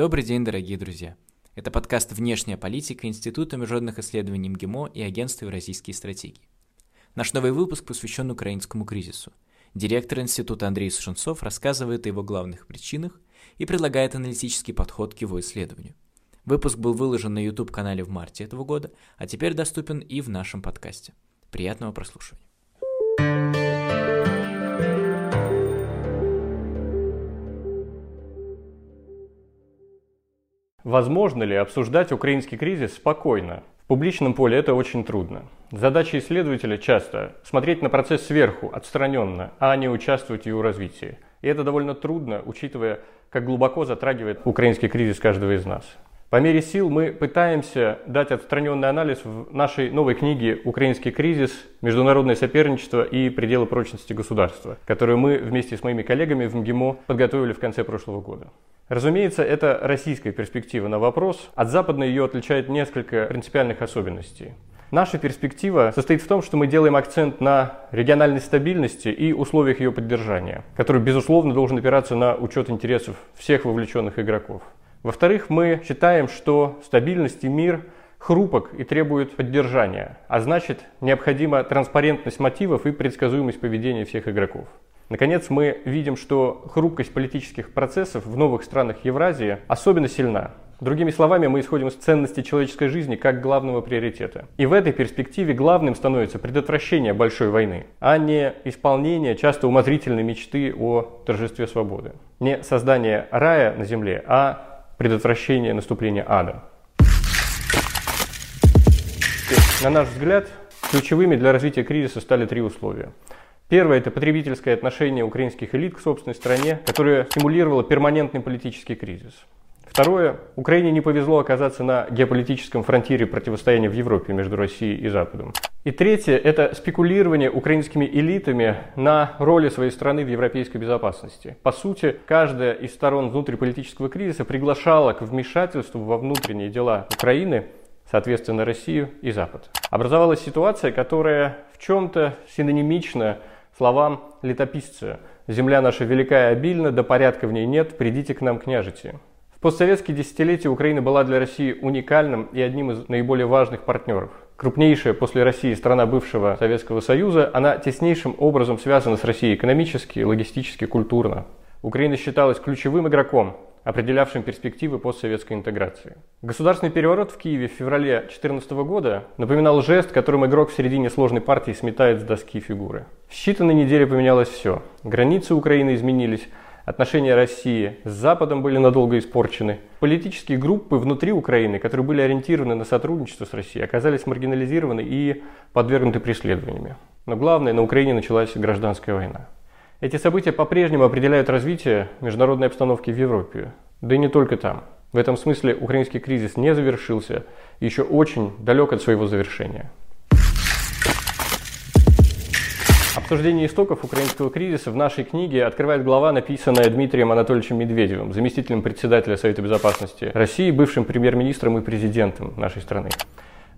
Добрый день, дорогие друзья. Это подкаст «Внешняя политика» Института международных исследований МГИМО и Агентства Евразийские стратегии. Наш новый выпуск посвящен украинскому кризису. Директор института Андрей Сушенцов рассказывает о его главных причинах и предлагает аналитический подход к его исследованию. Выпуск был выложен на YouTube-канале в марте этого года, а теперь доступен и в нашем подкасте. Приятного прослушивания. Возможно ли обсуждать украинский кризис спокойно? В публичном поле это очень трудно. Задача исследователя часто смотреть на процесс сверху, отстраненно, а не участвовать в его развитии. И это довольно трудно, учитывая, как глубоко затрагивает украинский кризис каждого из нас. По мере сил мы пытаемся дать отстраненный анализ в нашей новой книге «Украинский кризис. Международное соперничество и пределы прочности государства», которую мы вместе с моими коллегами в МГИМО подготовили в конце прошлого года. Разумеется, это российская перспектива на вопрос. От западной ее отличает несколько принципиальных особенностей. Наша перспектива состоит в том, что мы делаем акцент на региональной стабильности и условиях ее поддержания, который, безусловно, должен опираться на учет интересов всех вовлеченных игроков. Во-вторых, мы считаем, что стабильность и мир хрупок и требует поддержания, а значит, необходима транспарентность мотивов и предсказуемость поведения всех игроков. Наконец, мы видим, что хрупкость политических процессов в новых странах Евразии особенно сильна. Другими словами, мы исходим из ценности человеческой жизни как главного приоритета. И в этой перспективе главным становится предотвращение большой войны, а не исполнение часто умозрительной мечты о торжестве свободы. Не создание рая на земле, а предотвращение наступления ада. На наш взгляд, ключевыми для развития кризиса стали три условия. Первое – это потребительское отношение украинских элит к собственной стране, которое стимулировало перманентный политический кризис. Второе. Украине не повезло оказаться на геополитическом фронтире противостояния в Европе между Россией и Западом. И третье – это спекулирование украинскими элитами на роли своей страны в европейской безопасности. По сути, каждая из сторон внутриполитического кризиса приглашала к вмешательству во внутренние дела Украины, соответственно, Россию и Запад. Образовалась ситуация, которая в чем-то синонимична словам летописца «Земля наша великая и обильна, да порядка в ней нет, придите к нам, княжити». В постсоветские десятилетия Украина была для России уникальным и одним из наиболее важных партнеров. Крупнейшая после России страна бывшего Советского Союза, она теснейшим образом связана с Россией экономически, логистически, культурно. Украина считалась ключевым игроком определявшим перспективы постсоветской интеграции. Государственный переворот в Киеве в феврале 2014 года напоминал жест, которым игрок в середине сложной партии сметает с доски фигуры. В считанные недели поменялось все. Границы Украины изменились, отношения России с Западом были надолго испорчены. Политические группы внутри Украины, которые были ориентированы на сотрудничество с Россией, оказались маргинализированы и подвергнуты преследованиями. Но главное, на Украине началась гражданская война. Эти события по-прежнему определяют развитие международной обстановки в Европе, да и не только там. В этом смысле украинский кризис не завершился, еще очень далек от своего завершения. Обсуждение истоков украинского кризиса в нашей книге открывает глава, написанная Дмитрием Анатольевичем Медведевым, заместителем председателя Совета Безопасности России, бывшим премьер-министром и президентом нашей страны.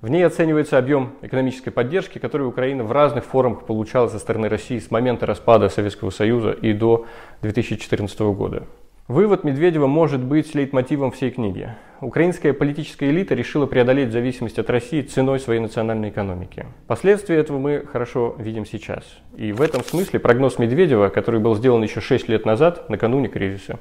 В ней оценивается объем экономической поддержки, который Украина в разных формах получала со стороны России с момента распада Советского Союза и до 2014 года. Вывод Медведева может быть лейтмотивом всей книги. Украинская политическая элита решила преодолеть зависимость от России ценой своей национальной экономики. Последствия этого мы хорошо видим сейчас. И в этом смысле прогноз Медведева, который был сделан еще 6 лет назад, накануне кризиса,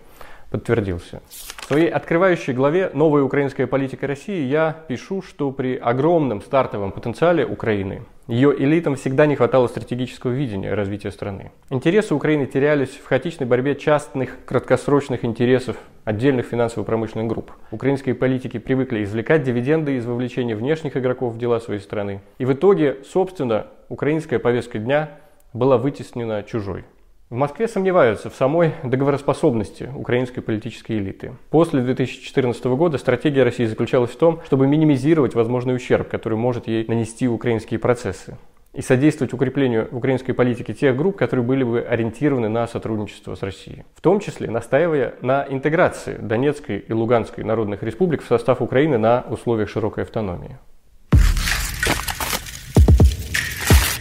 подтвердился. В своей открывающей главе «Новая украинская политика России» я пишу, что при огромном стартовом потенциале Украины ее элитам всегда не хватало стратегического видения развития страны. Интересы Украины терялись в хаотичной борьбе частных краткосрочных интересов отдельных финансово-промышленных групп. Украинские политики привыкли извлекать дивиденды из вовлечения внешних игроков в дела своей страны. И в итоге, собственно, украинская повестка дня была вытеснена чужой. В Москве сомневаются в самой договороспособности украинской политической элиты. После 2014 года стратегия России заключалась в том, чтобы минимизировать возможный ущерб, который может ей нанести украинские процессы и содействовать укреплению в украинской политике тех групп, которые были бы ориентированы на сотрудничество с Россией. В том числе настаивая на интеграции Донецкой и Луганской народных республик в состав Украины на условиях широкой автономии.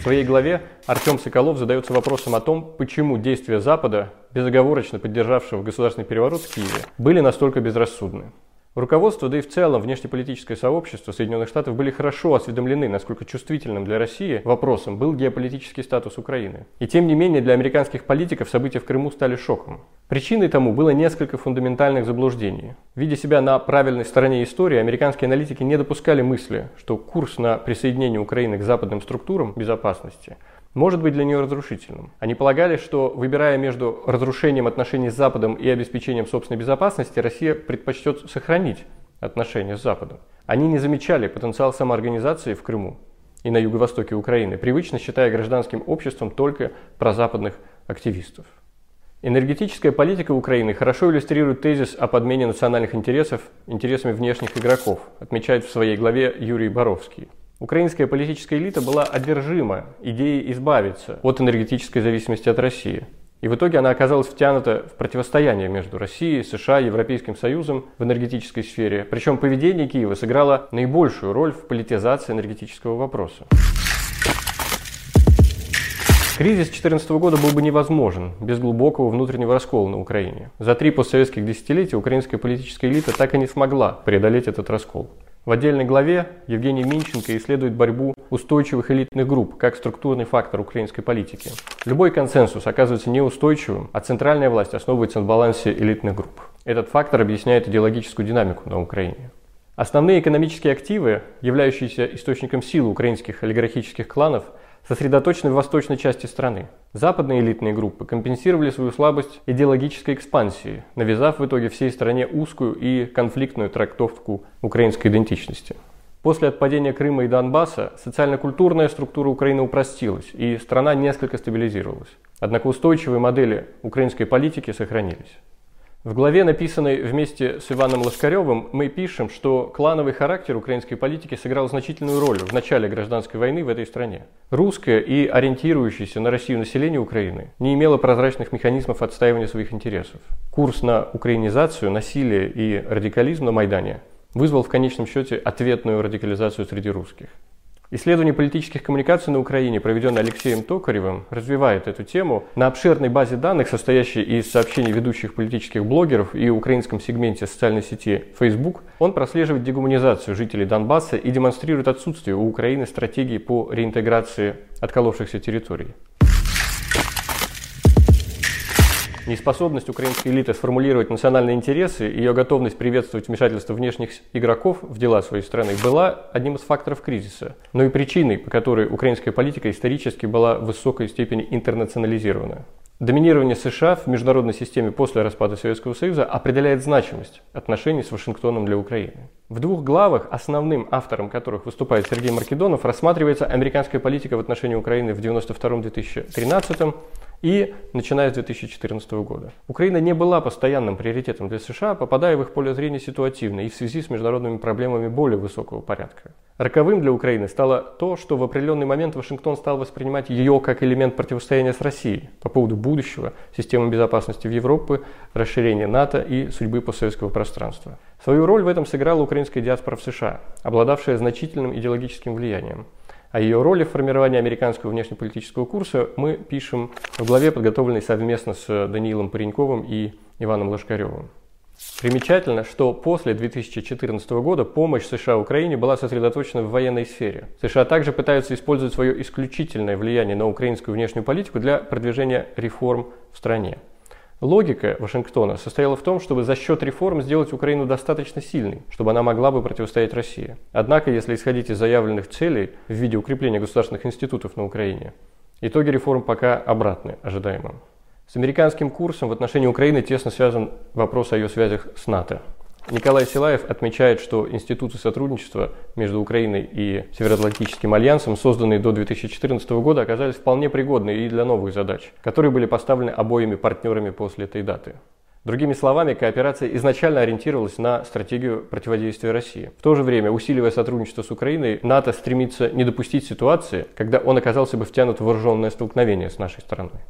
В своей главе Артем Соколов задается вопросом о том, почему действия Запада, безоговорочно поддержавшего государственный переворот в Киеве, были настолько безрассудны. Руководство, да и в целом внешнеполитическое сообщество Соединенных Штатов были хорошо осведомлены, насколько чувствительным для России вопросом был геополитический статус Украины. И тем не менее для американских политиков события в Крыму стали шоком. Причиной тому было несколько фундаментальных заблуждений. Видя себя на правильной стороне истории, американские аналитики не допускали мысли, что курс на присоединение Украины к западным структурам безопасности – может быть для нее разрушительным. Они полагали, что выбирая между разрушением отношений с Западом и обеспечением собственной безопасности, Россия предпочтет сохранить отношения с Западом. Они не замечали потенциал самоорганизации в Крыму и на юго-востоке Украины, привычно считая гражданским обществом только прозападных активистов. Энергетическая политика Украины хорошо иллюстрирует тезис о подмене национальных интересов интересами внешних игроков, отмечает в своей главе Юрий Боровский. Украинская политическая элита была одержима идеей избавиться от энергетической зависимости от России. И в итоге она оказалась втянута в противостояние между Россией, США и Европейским Союзом в энергетической сфере. Причем поведение Киева сыграло наибольшую роль в политизации энергетического вопроса. Кризис 2014 года был бы невозможен без глубокого внутреннего раскола на Украине. За три постсоветских десятилетия украинская политическая элита так и не смогла преодолеть этот раскол. В отдельной главе Евгений Минченко исследует борьбу устойчивых элитных групп как структурный фактор украинской политики. Любой консенсус оказывается неустойчивым, а центральная власть основывается на балансе элитных групп. Этот фактор объясняет идеологическую динамику на Украине. Основные экономические активы, являющиеся источником силы украинских олигархических кланов, сосредоточены в восточной части страны. Западные элитные группы компенсировали свою слабость идеологической экспансией, навязав в итоге всей стране узкую и конфликтную трактовку украинской идентичности. После отпадения Крыма и Донбасса социально-культурная структура Украины упростилась, и страна несколько стабилизировалась. Однако устойчивые модели украинской политики сохранились. В главе, написанной вместе с Иваном Лошкаревым, мы пишем, что клановый характер украинской политики сыграл значительную роль в начале гражданской войны в этой стране. Русское и ориентирующееся на Россию население Украины не имело прозрачных механизмов отстаивания своих интересов. Курс на украинизацию, насилие и радикализм на Майдане вызвал в конечном счете ответную радикализацию среди русских. Исследование политических коммуникаций на Украине, проведенное Алексеем Токаревым, развивает эту тему. На обширной базе данных, состоящей из сообщений ведущих политических блогеров и украинском сегменте социальной сети Facebook, он прослеживает дегуманизацию жителей Донбасса и демонстрирует отсутствие у Украины стратегии по реинтеграции отколовшихся территорий. Неспособность украинской элиты сформулировать национальные интересы и ее готовность приветствовать вмешательство внешних игроков в дела своей страны была одним из факторов кризиса, но и причиной, по которой украинская политика исторически была в высокой степени интернационализирована. Доминирование США в международной системе после распада Советского Союза определяет значимость отношений с Вашингтоном для Украины. В двух главах, основным автором которых выступает Сергей Маркедонов, рассматривается американская политика в отношении Украины в 1992-2013 и начиная с 2014 года. Украина не была постоянным приоритетом для США, попадая в их поле зрения ситуативно и в связи с международными проблемами более высокого порядка. Роковым для Украины стало то, что в определенный момент Вашингтон стал воспринимать ее как элемент противостояния с Россией по поводу будущего системы безопасности в Европе, расширения НАТО и судьбы постсоветского пространства. Свою роль в этом сыграла украинская диаспора в США, обладавшая значительным идеологическим влиянием. О ее роли в формировании американского внешнеполитического курса мы пишем в главе, подготовленной совместно с Даниилом Пареньковым и Иваном Лошкаревым. Примечательно, что после 2014 года помощь США Украине была сосредоточена в военной сфере. США также пытаются использовать свое исключительное влияние на украинскую внешнюю политику для продвижения реформ в стране. Логика Вашингтона состояла в том, чтобы за счет реформ сделать Украину достаточно сильной, чтобы она могла бы противостоять России. Однако, если исходить из заявленных целей в виде укрепления государственных институтов на Украине, итоги реформ пока обратны ожидаемым. С американским курсом в отношении Украины тесно связан вопрос о ее связях с НАТО. Николай Силаев отмечает, что институты сотрудничества между Украиной и Североатлантическим альянсом, созданные до 2014 года, оказались вполне пригодны и для новых задач, которые были поставлены обоими партнерами после этой даты. Другими словами, кооперация изначально ориентировалась на стратегию противодействия России. В то же время, усиливая сотрудничество с Украиной, НАТО стремится не допустить ситуации, когда он оказался бы втянут в вооруженное столкновение с нашей страной.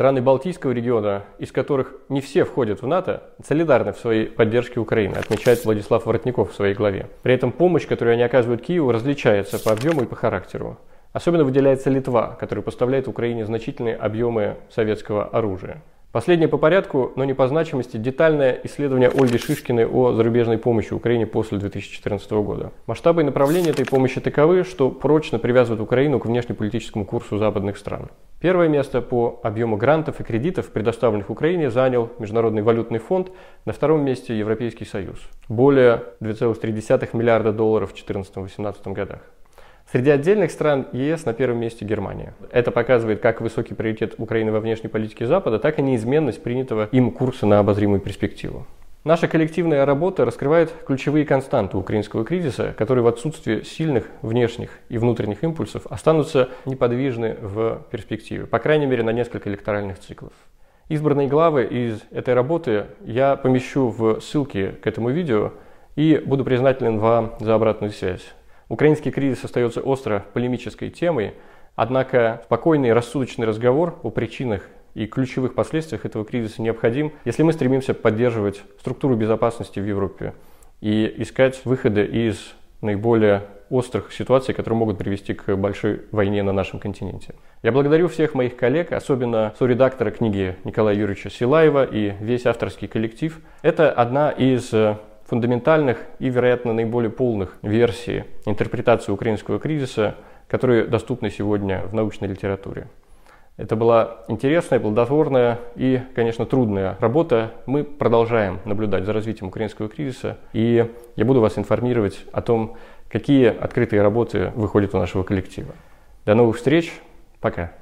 Страны Балтийского региона, из которых не все входят в НАТО, солидарны в своей поддержке Украины, отмечает Владислав Воротников в своей главе. При этом помощь, которую они оказывают Киеву, различается по объему и по характеру. Особенно выделяется Литва, которая поставляет Украине значительные объемы советского оружия. Последнее по порядку, но не по значимости, детальное исследование Ольги Шишкиной о зарубежной помощи Украине после 2014 года. Масштабы и направления этой помощи таковы, что прочно привязывают Украину к внешнеполитическому курсу западных стран. Первое место по объему грантов и кредитов, предоставленных Украине, занял Международный валютный фонд, на втором месте Европейский Союз. Более 2,3 миллиарда долларов в 2014-2018 годах. Среди отдельных стран ЕС на первом месте Германия. Это показывает как высокий приоритет Украины во внешней политике Запада, так и неизменность принятого им курса на обозримую перспективу. Наша коллективная работа раскрывает ключевые константы украинского кризиса, которые в отсутствии сильных внешних и внутренних импульсов останутся неподвижны в перспективе, по крайней мере на несколько электоральных циклов. Избранные главы из этой работы я помещу в ссылки к этому видео и буду признателен вам за обратную связь. Украинский кризис остается остро полемической темой, однако спокойный рассудочный разговор о причинах и ключевых последствиях этого кризиса необходим, если мы стремимся поддерживать структуру безопасности в Европе и искать выходы из наиболее острых ситуаций, которые могут привести к большой войне на нашем континенте. Я благодарю всех моих коллег, особенно соредактора книги Николая Юрьевича Силаева и весь авторский коллектив. Это одна из фундаментальных и, вероятно, наиболее полных версий интерпретации украинского кризиса, которые доступны сегодня в научной литературе. Это была интересная, плодотворная и, конечно, трудная работа. Мы продолжаем наблюдать за развитием украинского кризиса, и я буду вас информировать о том, какие открытые работы выходят у нашего коллектива. До новых встреч. Пока.